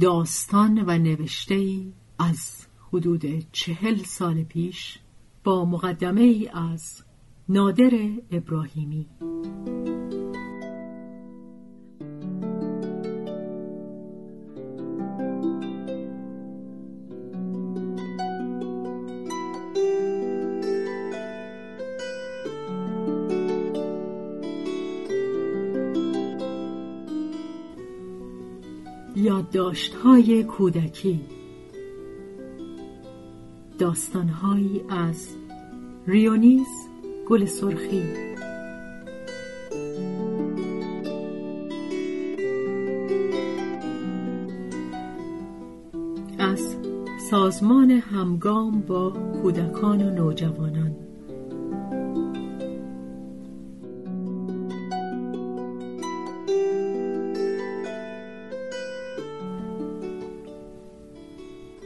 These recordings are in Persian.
داستان و نوشته از حدود چهل سال پیش با مقدمه ای از نادر ابراهیمی. های کودکی. داستانهایی از ریونیز گل سرخی. از سازمان همگام با کودکان و نوجوانان.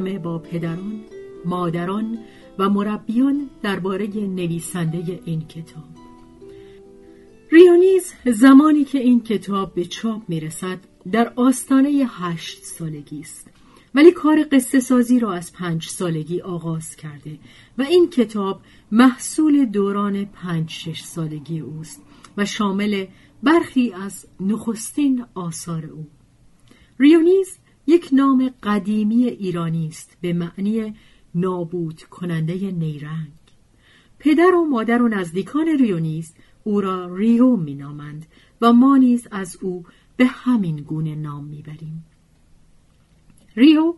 کلمه با پدران، مادران و مربیان درباره نویسنده این کتاب. ریونیز زمانی که این کتاب به چاپ می‌رسد در آستانه هشت سالگی است ولی کار قصه سازی را از پنج سالگی آغاز کرده و این کتاب محصول دوران پنج شش سالگی اوست و شامل برخی از نخستین آثار او ریونیز یک نام قدیمی ایرانی است به معنی نابود کننده نیرنگ پدر و مادر و نزدیکان ریونیز او را ریو مینامند و ما نیز از او به همین گونه نام می‌بریم ریو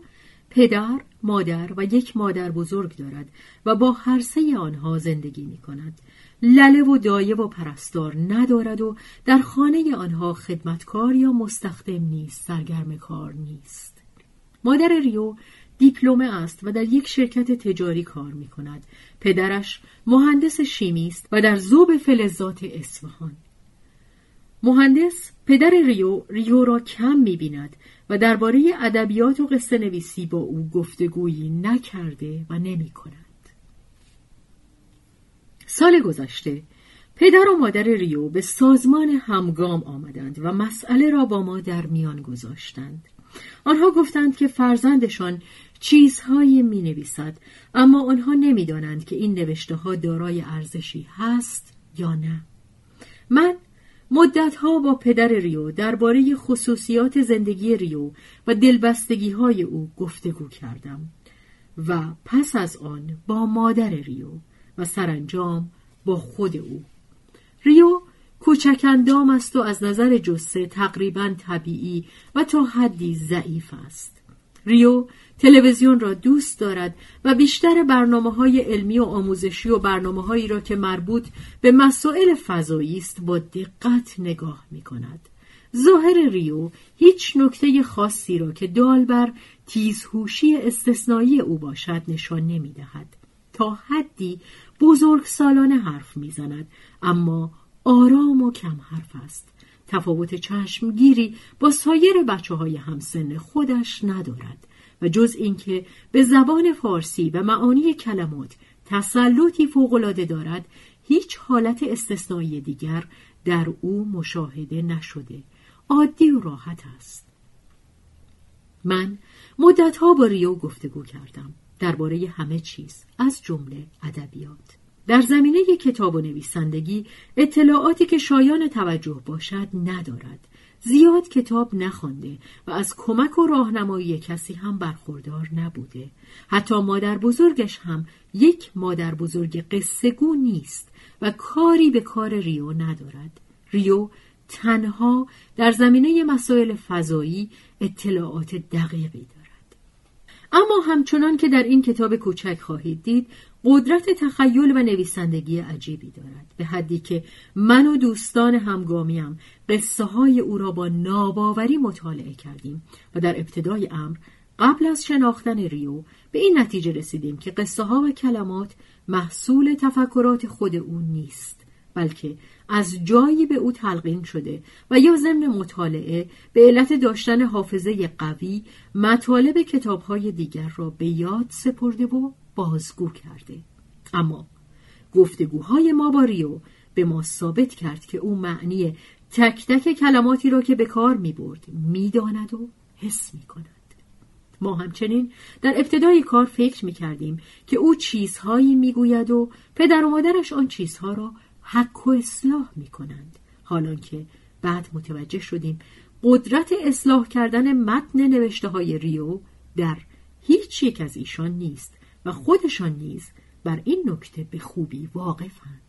پدر، مادر و یک مادر بزرگ دارد و با هر سه آنها زندگی می کند. لله و دایه و پرستار ندارد و در خانه آنها خدمتکار یا مستخدم نیست سرگرم کار نیست. مادر ریو دیپلمه است و در یک شرکت تجاری کار می کند پدرش مهندس شیمی است و در زوب فلزات اصفهان. مهندس پدر ریو ریو را کم می بیند و درباره ادبیات و قصه نویسی با او گفتگویی نکرده و نمی کند. سال گذشته پدر و مادر ریو به سازمان همگام آمدند و مسئله را با ما در میان گذاشتند. آنها گفتند که فرزندشان چیزهایی می نویسد اما آنها نمی‌دانند که این نوشته ها دارای ارزشی هست یا نه. من مدتها با پدر ریو درباره خصوصیات زندگی ریو و دلبستگی های او گفتگو کردم و پس از آن با مادر ریو و سرانجام با خود او ریو کوچک اندام است و از نظر جسه تقریبا طبیعی و تا حدی ضعیف است ریو تلویزیون را دوست دارد و بیشتر برنامه های علمی و آموزشی و برنامه هایی را که مربوط به مسائل فضایی است با دقت نگاه می کند. ظاهر ریو هیچ نکته خاصی را که دال بر تیزهوشی استثنایی او باشد نشان نمی دهد. حدی بزرگ سالانه حرف می‌زند اما آرام و کم حرف است. تفاوت چشمگیری با سایر بچه های همسن خودش ندارد و جز اینکه به زبان فارسی و معانی کلمات تسلطی فوقالعاده دارد هیچ حالت استثنایی دیگر در او مشاهده نشده. عادی و راحت است. من مدتها با ریو گفتگو کردم. درباره همه چیز از جمله ادبیات. در زمینه کتاب و نویسندگی اطلاعاتی که شایان توجه باشد ندارد. زیاد کتاب نخوانده و از کمک و راهنمایی کسی هم برخوردار نبوده. حتی مادر بزرگش هم یک مادر بزرگ قصهگو نیست و کاری به کار ریو ندارد. ریو تنها در زمینه مسائل فضایی اطلاعات دقیقی دارد. اما همچنان که در این کتاب کوچک خواهید دید قدرت تخیل و نویسندگی عجیبی دارد به حدی که من و دوستان همگامیم قصه های او را با ناباوری مطالعه کردیم و در ابتدای امر قبل از شناختن ریو به این نتیجه رسیدیم که قصه ها و کلمات محصول تفکرات خود او نیست. بلکه از جایی به او تلقین شده و یا ضمن مطالعه به علت داشتن حافظه قوی مطالب کتابهای دیگر را به یاد سپرده و بازگو کرده اما گفتگوهای ما با ریو به ما ثابت کرد که او معنی تک تک کلماتی را که به کار می برد می داند و حس می کند. ما همچنین در ابتدای کار فکر می کردیم که او چیزهایی می گوید و پدر و مادرش آن چیزها را حک و اصلاح می کنند. حالان که بعد متوجه شدیم قدرت اصلاح کردن متن نوشته های ریو در هیچ یک از ایشان نیست و خودشان نیز بر این نکته به خوبی واقفند.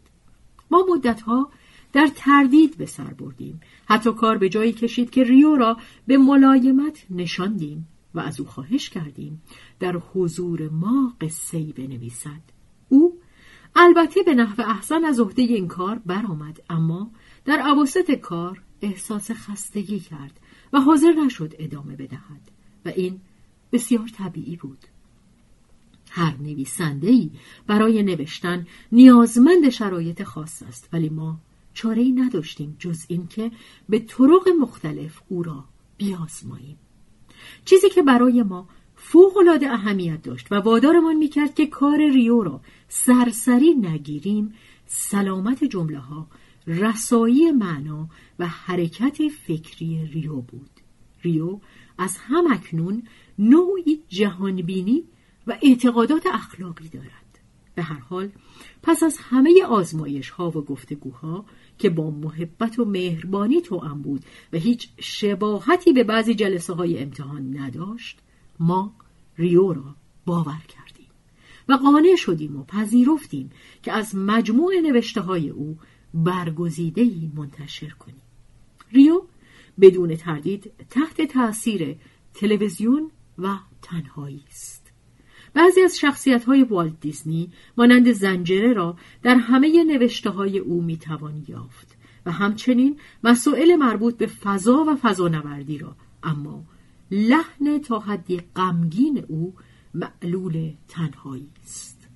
ما مدتها در تردید به سر بردیم حتی کار به جایی کشید که ریو را به ملایمت نشاندیم و از او خواهش کردیم در حضور ما قصه بنویسد البته به نحو احسن از عهده این کار برآمد اما در عواسط کار احساس خستگی کرد و حاضر نشد ادامه بدهد و این بسیار طبیعی بود. هر نویسنده برای نوشتن نیازمند شرایط خاص است ولی ما چاره ای نداشتیم جز اینکه به طرق مختلف او را بیازماییم. چیزی که برای ما فوقالعاده اهمیت داشت و وادارمان می‌کرد که کار ریو را سرسری نگیریم سلامت جمله ها رسایی معنا و حرکت فکری ریو بود. ریو از هم اکنون نوعی جهانبینی و اعتقادات اخلاقی دارد. به هر حال پس از همه آزمایش ها و گفتگوها که با محبت و مهربانی توأم بود و هیچ شباهتی به بعضی جلسه های امتحان نداشت ما ریو را باور کردیم و قانع شدیم و پذیرفتیم که از مجموع نوشته های او برگزیده منتشر کنیم. ریو بدون تردید تحت تأثیر تلویزیون و تنهایی است. بعضی از شخصیت های والت دیزنی مانند زنجره را در همه نوشته های او می‌توان یافت و همچنین مسائل مربوط به فضا و فضانوردی را اما لحن تا حدی غمگین او معلول تنهایی است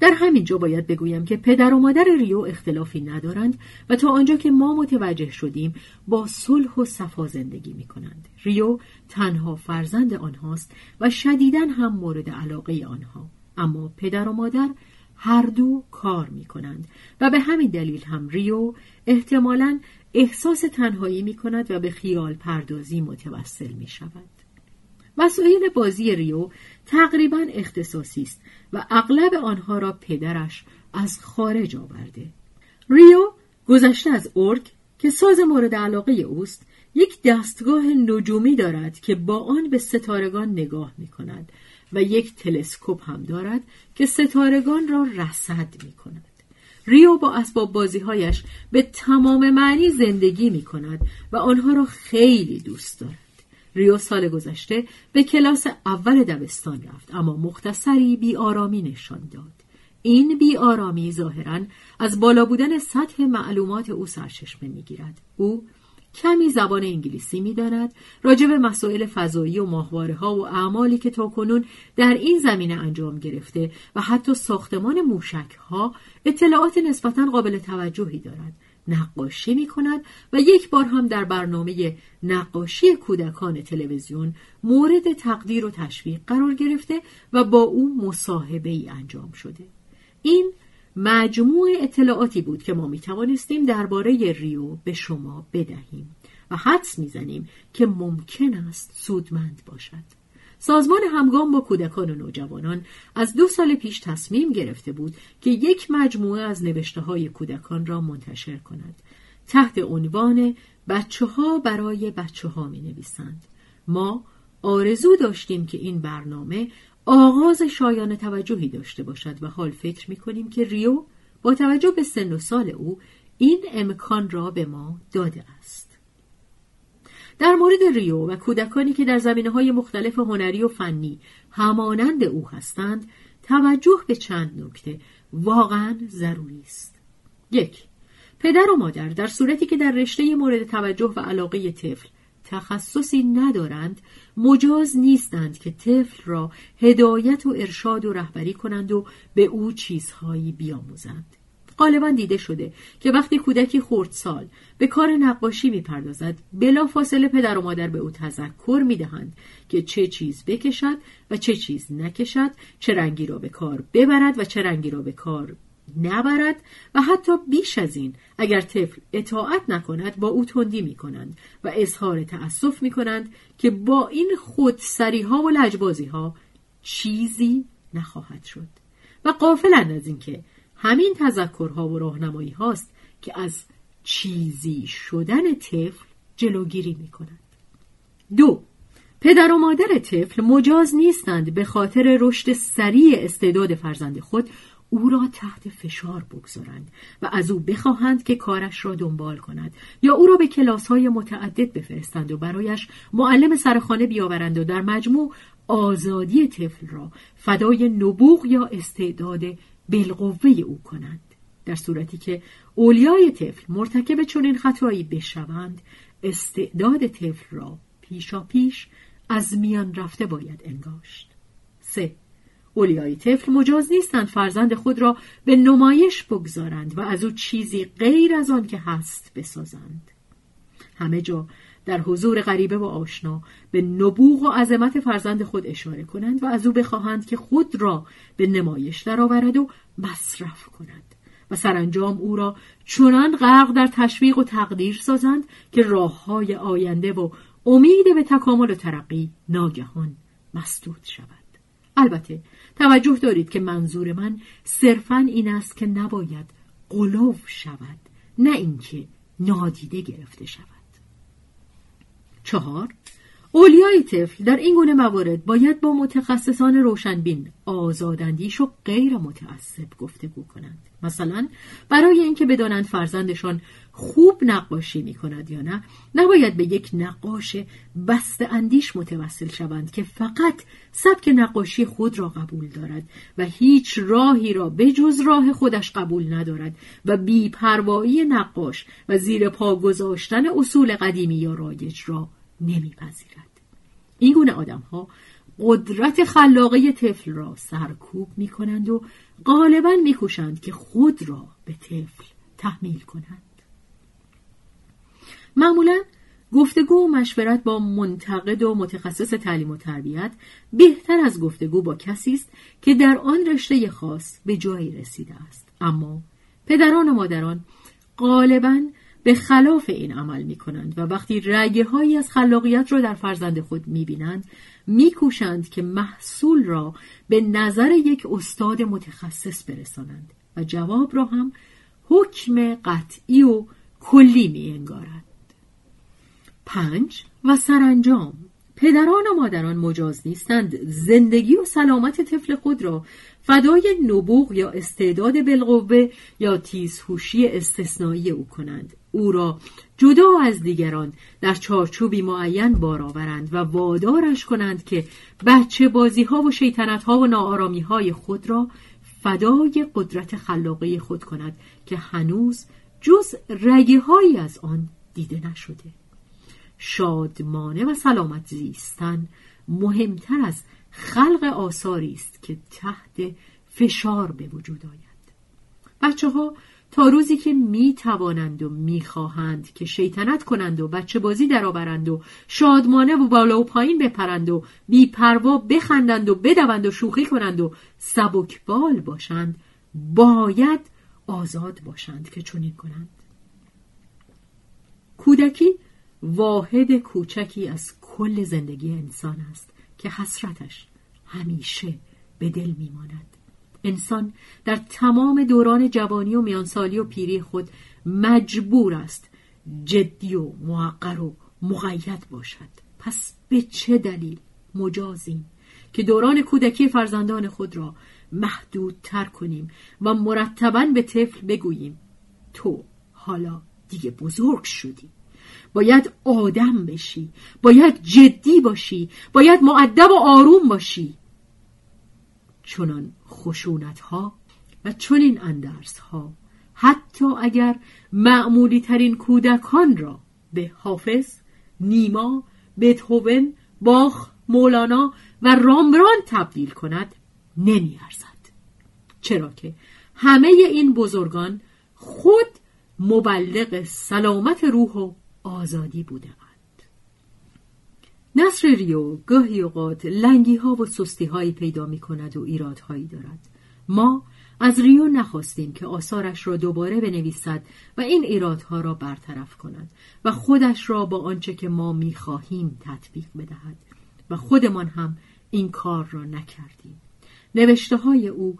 در همین جا باید بگویم که پدر و مادر ریو اختلافی ندارند و تا آنجا که ما متوجه شدیم با صلح و صفا زندگی می کنند. ریو تنها فرزند آنهاست و شدیدا هم مورد علاقه آنها اما پدر و مادر هر دو کار می کنند و به همین دلیل هم ریو احتمالا احساس تنهایی می کند و به خیال پردازی متوسل می شود. مسائل بازی ریو تقریبا اختصاصی است و اغلب آنها را پدرش از خارج آورده. ریو گذشته از اورک که ساز مورد علاقه اوست یک دستگاه نجومی دارد که با آن به ستارگان نگاه می کند و یک تلسکوپ هم دارد که ستارگان را رصد می کند. ریو با اسباب بازیهایش به تمام معنی زندگی می کند و آنها را خیلی دوست دارد. ریو سال گذشته به کلاس اول دبستان رفت اما مختصری بیآرامی نشان داد این بیآرامی ظاهرا از بالا بودن سطح معلومات او سرچشمه می‌گیرد او کمی زبان انگلیسی می‌داند راجع به مسائل فضایی و ماهواره ها و اعمالی که تاکنون در این زمینه انجام گرفته و حتی ساختمان موشک ها اطلاعات نسبتا قابل توجهی دارد نقاشی می کند و یک بار هم در برنامه نقاشی کودکان تلویزیون مورد تقدیر و تشویق قرار گرفته و با او مصاحبه ای انجام شده. این مجموع اطلاعاتی بود که ما می توانستیم درباره ریو به شما بدهیم و حدس می‌زنیم که ممکن است سودمند باشد. سازمان همگام با کودکان و نوجوانان از دو سال پیش تصمیم گرفته بود که یک مجموعه از نوشته های کودکان را منتشر کند. تحت عنوان بچه ها برای بچه ها می نویسند. ما آرزو داشتیم که این برنامه آغاز شایان توجهی داشته باشد و حال فکر می کنیم که ریو با توجه به سن و سال او این امکان را به ما داده است. در مورد ریو و کودکانی که در زمینه های مختلف هنری و فنی همانند او هستند توجه به چند نکته واقعا ضروری است یک پدر و مادر در صورتی که در رشته مورد توجه و علاقه طفل تخصصی ندارند مجاز نیستند که طفل را هدایت و ارشاد و رهبری کنند و به او چیزهایی بیاموزند. غالبا دیده شده که وقتی کودکی خردسال به کار نقاشی می‌پردازد بلافاصله پدر و مادر به او تذکر می‌دهند که چه چیز بکشد و چه چیز نکشد چه رنگی را به کار ببرد و چه رنگی را به کار نبرد و حتی بیش از این اگر طفل اطاعت نکند با او تندی می کنند و اظهار تأسف می کنند که با این خودسری ها و لجبازی ها چیزی نخواهد شد و قافلند از اینکه همین تذکرها و راهنمایی هاست که از چیزی شدن طفل جلوگیری می کند. دو پدر و مادر طفل مجاز نیستند به خاطر رشد سریع استعداد فرزند خود او را تحت فشار بگذارند و از او بخواهند که کارش را دنبال کند یا او را به کلاس های متعدد بفرستند و برایش معلم سرخانه بیاورند و در مجموع آزادی طفل را فدای نبوغ یا استعداد بالقوه او کنند. در صورتی که اولیای طفل مرتکب چنین خطایی بشوند استعداد طفل را پیشا پیش از میان رفته باید انگاشت. سه اولیای طفل مجاز نیستند فرزند خود را به نمایش بگذارند و از او چیزی غیر از آن که هست بسازند. همه جا در حضور غریبه و آشنا به نبوغ و عظمت فرزند خود اشاره کنند و از او بخواهند که خود را به نمایش درآورد و مصرف کند و سرانجام او را چنان غرق در تشویق و تقدیر سازند که راه های آینده و امید به تکامل و ترقی ناگهان مسدود شود. البته توجه دارید که منظور من صرفا این است که نباید قلوف شود نه اینکه نادیده گرفته شود. چهار اولیای طفل در این گونه موارد باید با متخصصان روشنبین آزاداندیش و غیر متعصب گفتگو کنند. مثلا برای اینکه بدانند فرزندشان خوب نقاشی می کند یا نه نباید به یک نقاش بست اندیش متوسل شوند که فقط سبک نقاشی خود را قبول دارد و هیچ راهی را به جز راه خودش قبول ندارد و بیپروایی نقاش و زیر پا گذاشتن اصول قدیمی یا رایج را نمیپذیرد. این گونه آدم ها قدرت خلاقه طفل را سرکوب می کنند و غالبا میکوشند که خود را به طفل تحمیل کنند. معمولا گفتگو و مشورت با منتقد و متخصص تعلیم و تربیت بهتر از گفتگو با کسی است که در آن رشته خاص به جایی رسیده است. اما پدران و مادران غالبا به خلاف این عمل می کنند و وقتی رگه هایی از خلاقیت را در فرزند خود می بینند می کوشند که محصول را به نظر یک استاد متخصص برسانند و جواب را هم حکم قطعی و کلی می انگارند. پنج و سرانجام پدران و مادران مجاز نیستند زندگی و سلامت طفل خود را فدای نبوغ یا استعداد بالقوه یا تیزهوشی استثنایی او کنند. او را جدا از دیگران در چارچوبی معین بار آورند و وادارش کنند که بچه بازی ها و شیطنت ها و ناآرامی های خود را فدای قدرت خلاقه خود کند که هنوز جز رگه هایی از آن دیده نشده. شادمانه و سلامت زیستن مهمتر از خلق آثاری است که تحت فشار به وجود آید. بچه ها تا روزی که می توانند و می خواهند که شیطنت کنند و بچه بازی درآورند و شادمانه و بالا و پایین بپرند و بی پروا بخندند و بدوند و شوخی کنند و سبکبال باشند باید آزاد باشند که چنین کنند. کودکی واحد کوچکی از کل زندگی انسان است. که حسرتش همیشه به دل میماند. انسان در تمام دوران جوانی و میانسالی و پیری خود مجبور است جدی و معقر و مقید باشد. پس به چه دلیل مجازیم که دوران کودکی فرزندان خود را محدودتر کنیم و مرتبا به طفل بگوییم تو حالا دیگه بزرگ شدی؟ باید آدم بشی باید جدی باشی باید معدب و آروم باشی. چنان خشونت ها و چنین اندرس ها حتی اگر معمولی ترین کودکان را به حافظ نیما بتهوون باخ مولانا و رامبران تبدیل کند نمیارزد. چرا که همه این بزرگان خود مبلغ سلامت روح و آزادی بوده نصر ریو گاهی اوقات لنگی ها و سستی هایی پیدا می کند و ایرادهایی دارد. ما از ریو نخواستیم که آثارش را دوباره بنویسد و این ایرادها را برطرف کند و خودش را با آنچه که ما می خواهیم تطبیق بدهد و خودمان هم این کار را نکردیم. نوشته های او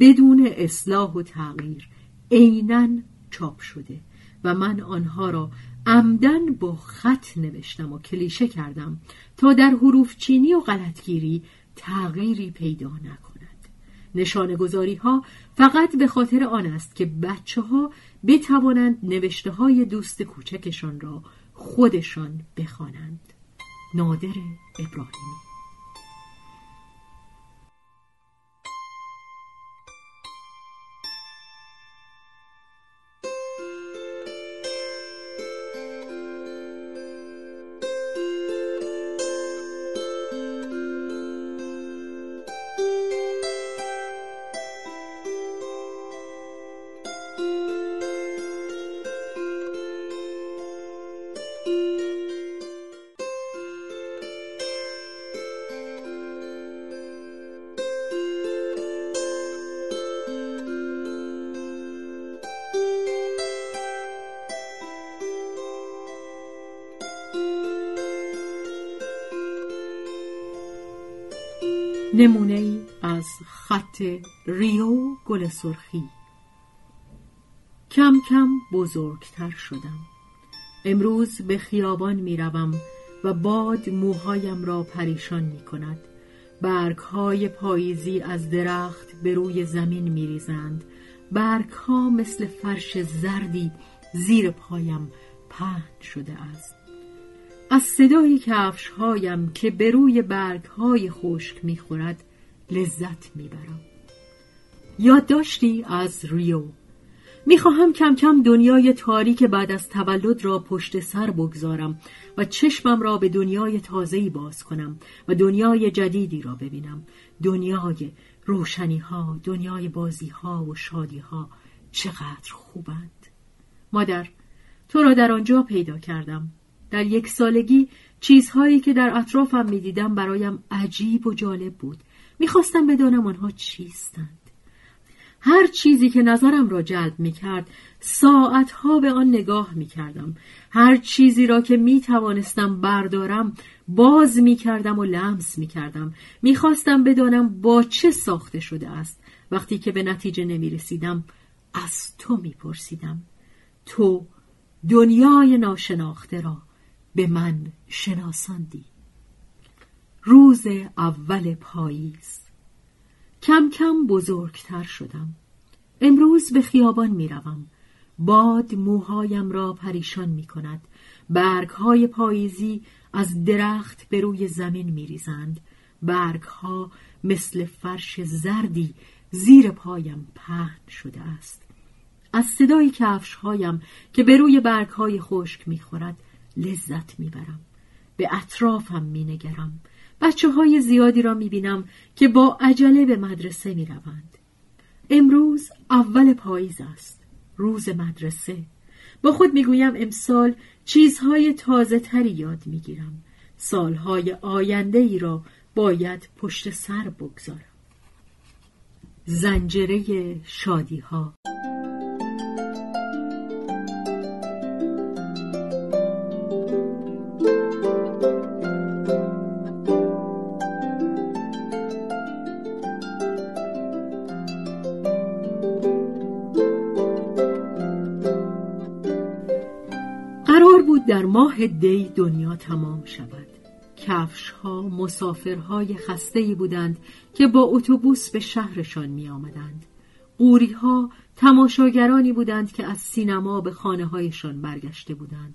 بدون اصلاح و تغییر عینا چاپ شده و من آنها را عمدن با خط نوشتم و کلیشه کردم تا در حروف چینی و غلطگیری تغییری پیدا نکند نشانه گذاری ها فقط به خاطر آن است که بچه ها بتوانند نوشته های دوست کوچکشان را خودشان بخوانند. نادر ابراهیمی نمونه ای از خط ریو گل سرخی. کم کم بزرگتر شدم. امروز به خیابان می روم و باد موهایم را پریشان می کند برگ های پاییزی از درخت به روی زمین می ریزند برگ ها مثل فرش زردی زیر پایم پهن شده است. از صدای کفش هایم که به روی برگ های خشک می‌خورد لذت می‌برم. یادداشتی از ریو. می‌خواهم کم کم دنیای تاریک بعد از تولد را پشت سر بگذارم و چشمم را به دنیای تازه‌ای باز کنم و دنیای جدیدی را ببینم. دنیای روشنی ها دنیای بازی ها و شادی ها چقدر خوبند. مادر تو را در آنجا پیدا کردم. در یک سالگی چیزهایی که در اطرافم می‌دیدم برایم عجیب و جالب بود. می‌خواستم بدانم آنها چیستند. هر چیزی که نظرم را جلب می‌کرد ساعتها به آن نگاه می‌کردم. هر چیزی را که می‌توانستم بردارم باز می‌کردم و لمس می‌کردم. می‌خواستم بدانم با چه ساخته شده است. وقتی که به نتیجه نمی‌رسیدم از تو میپرسیدم. تو دنیای ناشناخته را به من شناساندی. روز اول پاییز. کم کم بزرگتر شدم. امروز به خیابان می‌روم. باد موهایم را پریشان می کند برگ های پاییزی از درخت به روی زمین می ریزند برگ ها مثل فرش زردی زیر پایم پهن شده است. از صدای کفش هایم که به روی برگ های خشک می خورد لذت می‌برم. به اطرافم مینگرم. بچه های زیادی را می‌بینم که با عجله به مدرسه می‌روند. امروز اول پاییز است. روز مدرسه. با خود می‌گویم امسال چیزهای تازه تری یاد می‌گیرم. سالهای آینده ای را باید پشت سر بگذارم. زنجره شادی ها در ماه دی دنیا تمام شود. کفش ها مسافرهای خسته بودند که با اتوبوس به شهرشان می آمدند قوری ها تماشاگرانی بودند که از سینما به خانه هایشان برگشته بودند.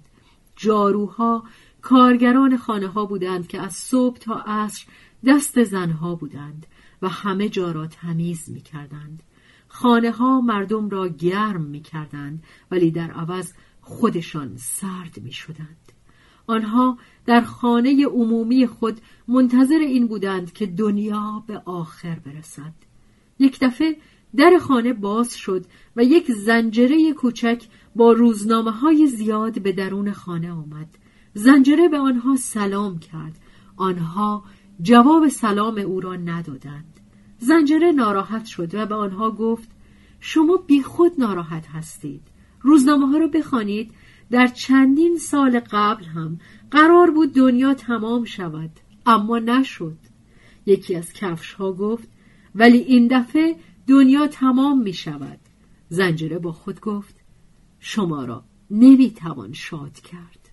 جاروها کارگران خانه ها بودند که از صبح تا عصر دست زنها بودند و همه جا را تمیز می کردند. خانه ها مردم را گرم می کردند ولی در عوض خودشان سرد می شدند. آنها در خانه عمومی خود منتظر این بودند که دنیا به آخر برسد. یک دفعه در خانه باز شد و یک زنجره کوچک با روزنامه های زیاد به درون خانه آمد. زنجره به آنها سلام کرد. آنها جواب سلام او را ندادند. زنجره ناراحت شد و به آنها گفت شما بیخود ناراحت هستید. روزنامه ها را بخوانید. در چندین سال قبل هم قرار بود دنیا تمام شود اما نشد. یکی از کفش ها گفت ولی این دفعه دنیا تمام می شود زنجره با خود گفت شما را نمی توان شاد کرد.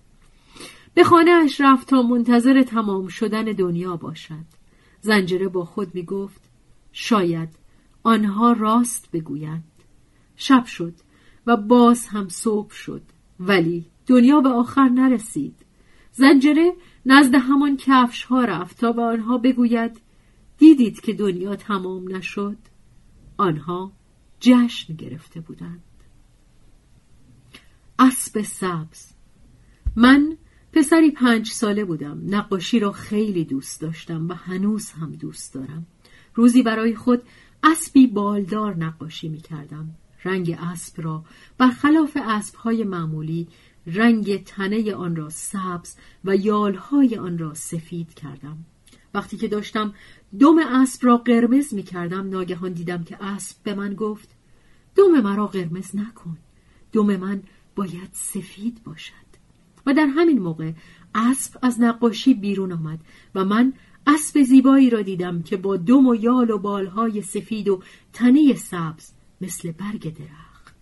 به خانه اش رفت تا منتظر تمام شدن دنیا باشد. زنجره با خود می گفت شاید آنها راست بگویند. شب شد. و باز هم صبح شد. ولی دنیا به آخر نرسید. زنجره نزد همان کفش ها رفت تا به آنها بگوید دیدید که دنیا تمام نشد؟ آنها جشن گرفته بودند. اسب سبز. من پسری پنج ساله بودم. نقاشی را خیلی دوست داشتم و هنوز هم دوست دارم. روزی برای خود اسبی بالدار نقاشی می کردم رنگ اسب را. برخلاف اسبهای معمولی رنگ تنه آن را سبز و یالهای آن را سفید کردم. وقتی که داشتم دم اسب را قرمز می کردم ناگهان دیدم که اسب به من گفت دم مرا قرمز نکن. دم من باید سفید باشد. و در همین موقع اسب از نقاشی بیرون آمد و من اسب زیبایی را دیدم که با دم و یال و بالهای سفید و تنه سبز مثل برگ درخت.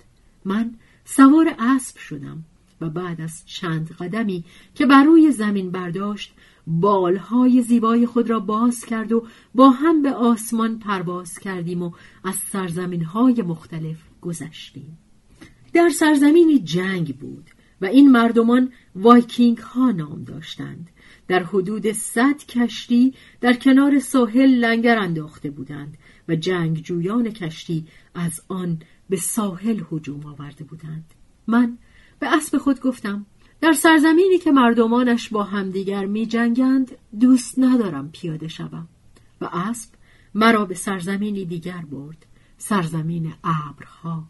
من سوار اسب شدم و بعد از چند قدمی که بر روی زمین برداشت بالهای زیبای خود را باز کرد و با هم به آسمان پرواز کردیم و از سرزمین های مختلف گذشتیم. در سرزمینی جنگ بود و این مردمان وایکینگ ها نام داشتند. در حدود صد کشتی در کنار ساحل لنگر انداخته بودند. و جنگجویان کشتی از آن به ساحل هجوم آورده بودند. من به اسب خود گفتم در سرزمینی که مردمانش با همدیگر می جنگند دوست ندارم پیاده شوم. و اسب مرا به سرزمینی دیگر برد سرزمین ابرها.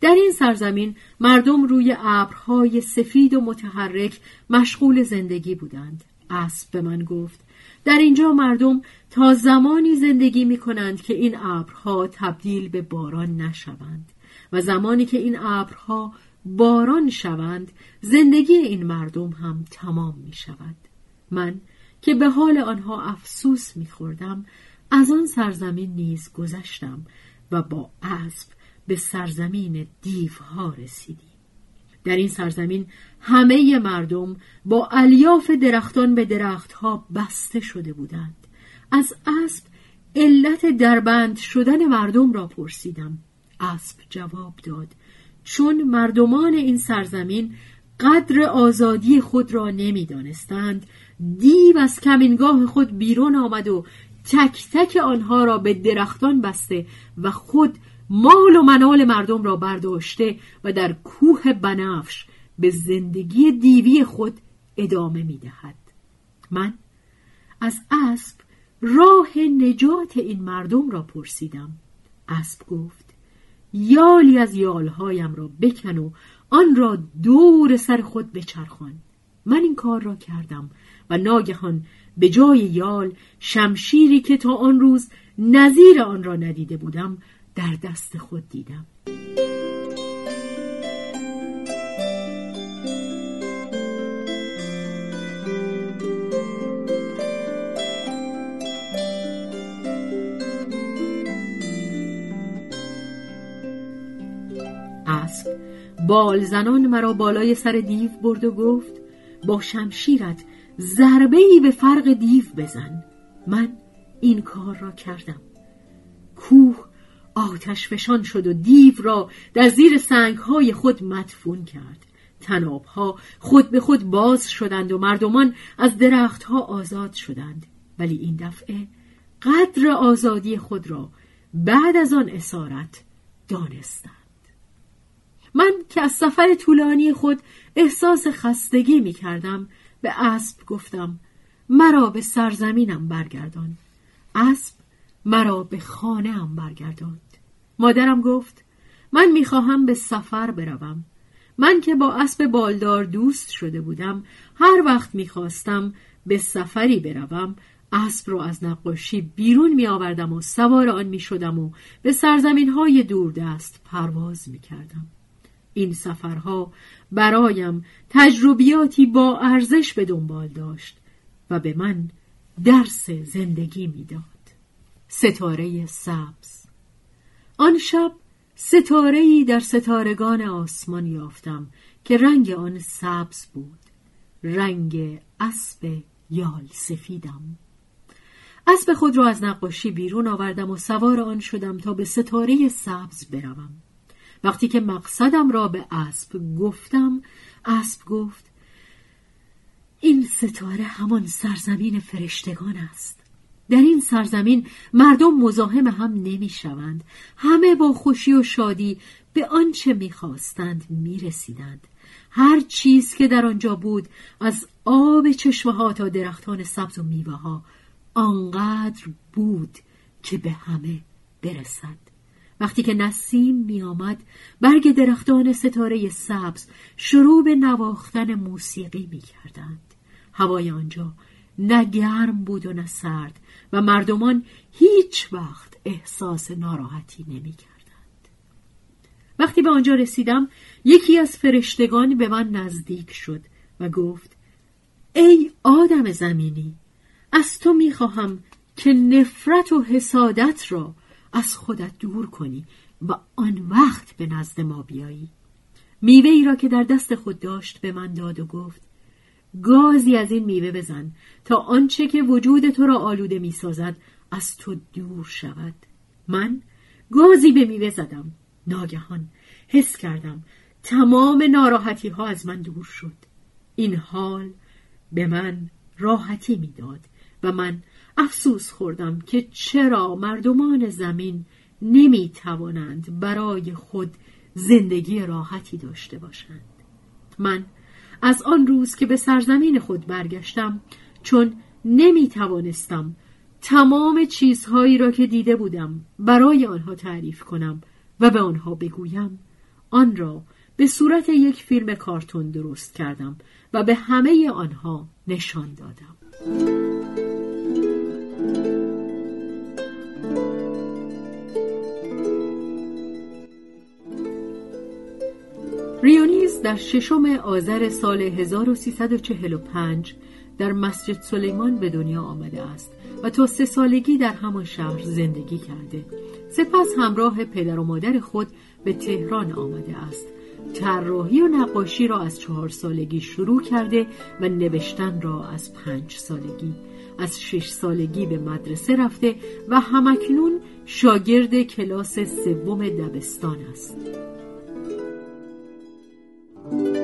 در این سرزمین مردم روی ابرهای سفید و متحرک مشغول زندگی بودند. اسب به من گفت در اینجا مردم تا زمانی زندگی می کنند که این ابرها تبدیل به باران نشوند و زمانی که این ابرها باران شوند زندگی این مردم هم تمام می شود من که به حال آنها افسوس می خوردم از آن سرزمین نیز گذشتم و با اسب به سرزمین دیوها رسیدیم. در این سرزمین همه مردم با الیاف درختان به درختها بسته شده بودند. از اسب علت دربند شدن مردم را پرسیدم. اسب جواب داد چون مردمان این سرزمین قدر آزادی خود را نمی‌دانستند دیو از کمینگاه خود بیرون آمد و تک تک آنها را به درختان بسته و خود مال و منال مردم را برداشته و در کوه بنفش به زندگی دیوی خود ادامه می دهد. من از اسب راه نجات این مردم را پرسیدم اسب گفت یالی از یالهایم را بکن و آن را دور سر خود بچرخان من این کار را کردم و ناگهان به جای یال شمشیری که تا آن روز نظیر آن را ندیده بودم در دست خود دیدم. اسب بال زنان مرا بالای سر دیو برد و گفت با شمشیرت ضربه ای به فرق دیو بزن. من این کار را کردم. کوه آتش فشان شد و دیو را در زیر سنگهای خود مدفون کرد. تنابها خود به خود باز شدند و مردمان از درختها آزاد شدند. ولی این دفعه قدر آزادی خود را بعد از آن اسارت دانستند. من که از سفر طولانی خود احساس خستگی می کردم به اسب گفتم مرا به سرزمینم برگردان. اسب مرا به خانه هم برگرداند مادرم گفت من می‌خواهم به سفر بروم من که با اسب بالدار دوست شده بودم هر وقت می‌خواستم به سفری بروم اسب رو از نقاشی بیرون می آوردم و سوار آن می شدم و به سرزمین های دوردست پرواز می کردم. این سفرها برایم تجربیاتی با ارزش به دنبال داشت و به من درس زندگی می‌داد. ستاره سبز. آن شب ستارهی در ستارگان آسمان یافتم که رنگ آن سبز بود. رنگ اسب یال سفیدم. اسب خود را از نقاشی بیرون آوردم و سوار آن شدم تا به ستاره سبز بروم. وقتی که مقصدم را به اسب گفتم اسب گفت این ستاره همان سرزمین فرشتگان است. در این سرزمین مردم مزاحم هم نمی شوند. همه با خوشی و شادی به آنچه می‌خواستند می‌رسیدند. هر چیز که در آنجا بود از آب چشمه ها تا درختان سبز و میوه ها آنقدر بود که به همه برسد وقتی که نسیم می آمد برگ درختان ستاره سبز شروع به نواختن موسیقی می کردند. هوای آنجا نه گرم بود و نه سرد و مردمان هیچ وقت احساس ناراحتی نمی کردند. وقتی به آنجا رسیدم یکی از فرشتگان به من نزدیک شد و گفت ای آدم زمینی از تو می‌خواهم که نفرت و حسادت را از خودت دور کنی و آن وقت به نزد ما بیایی میوه ای را که در دست خود داشت به من داد و گفت گازی از این میوه بزن تا آنچه که وجود تو را آلوده می‌سازد از تو دور شود. من گازی به میوه زدم. ناگهان حس کردم تمام ناراحتی ها از من دور شد. این حال به من راحتی می‌داد و من افسوس خوردم که چرا مردمان زمین نمی توانند برای خود زندگی راحتی داشته باشند. من از آن روز که به سرزمین خود برگشتم چون نمی توانستم تمام چیزهایی را که دیده بودم برای آنها تعریف کنم و به آنها بگویم. آن را به صورت یک فیلم کارتون درست کردم و به همه آنها نشان دادم. ریونیز در ششم آذر سال 1345 در مسجد سلیمان به دنیا آمده است و تا سه سالگی در همان شهر زندگی کرده. سپس همراه پدر و مادر خود به تهران آمده است. طراحی و نقاشی را از چهار سالگی شروع کرده و نوشتن را از پنج سالگی. از شش سالگی به مدرسه رفته و همکنون شاگرد کلاس سوم دبستان است. Thank you.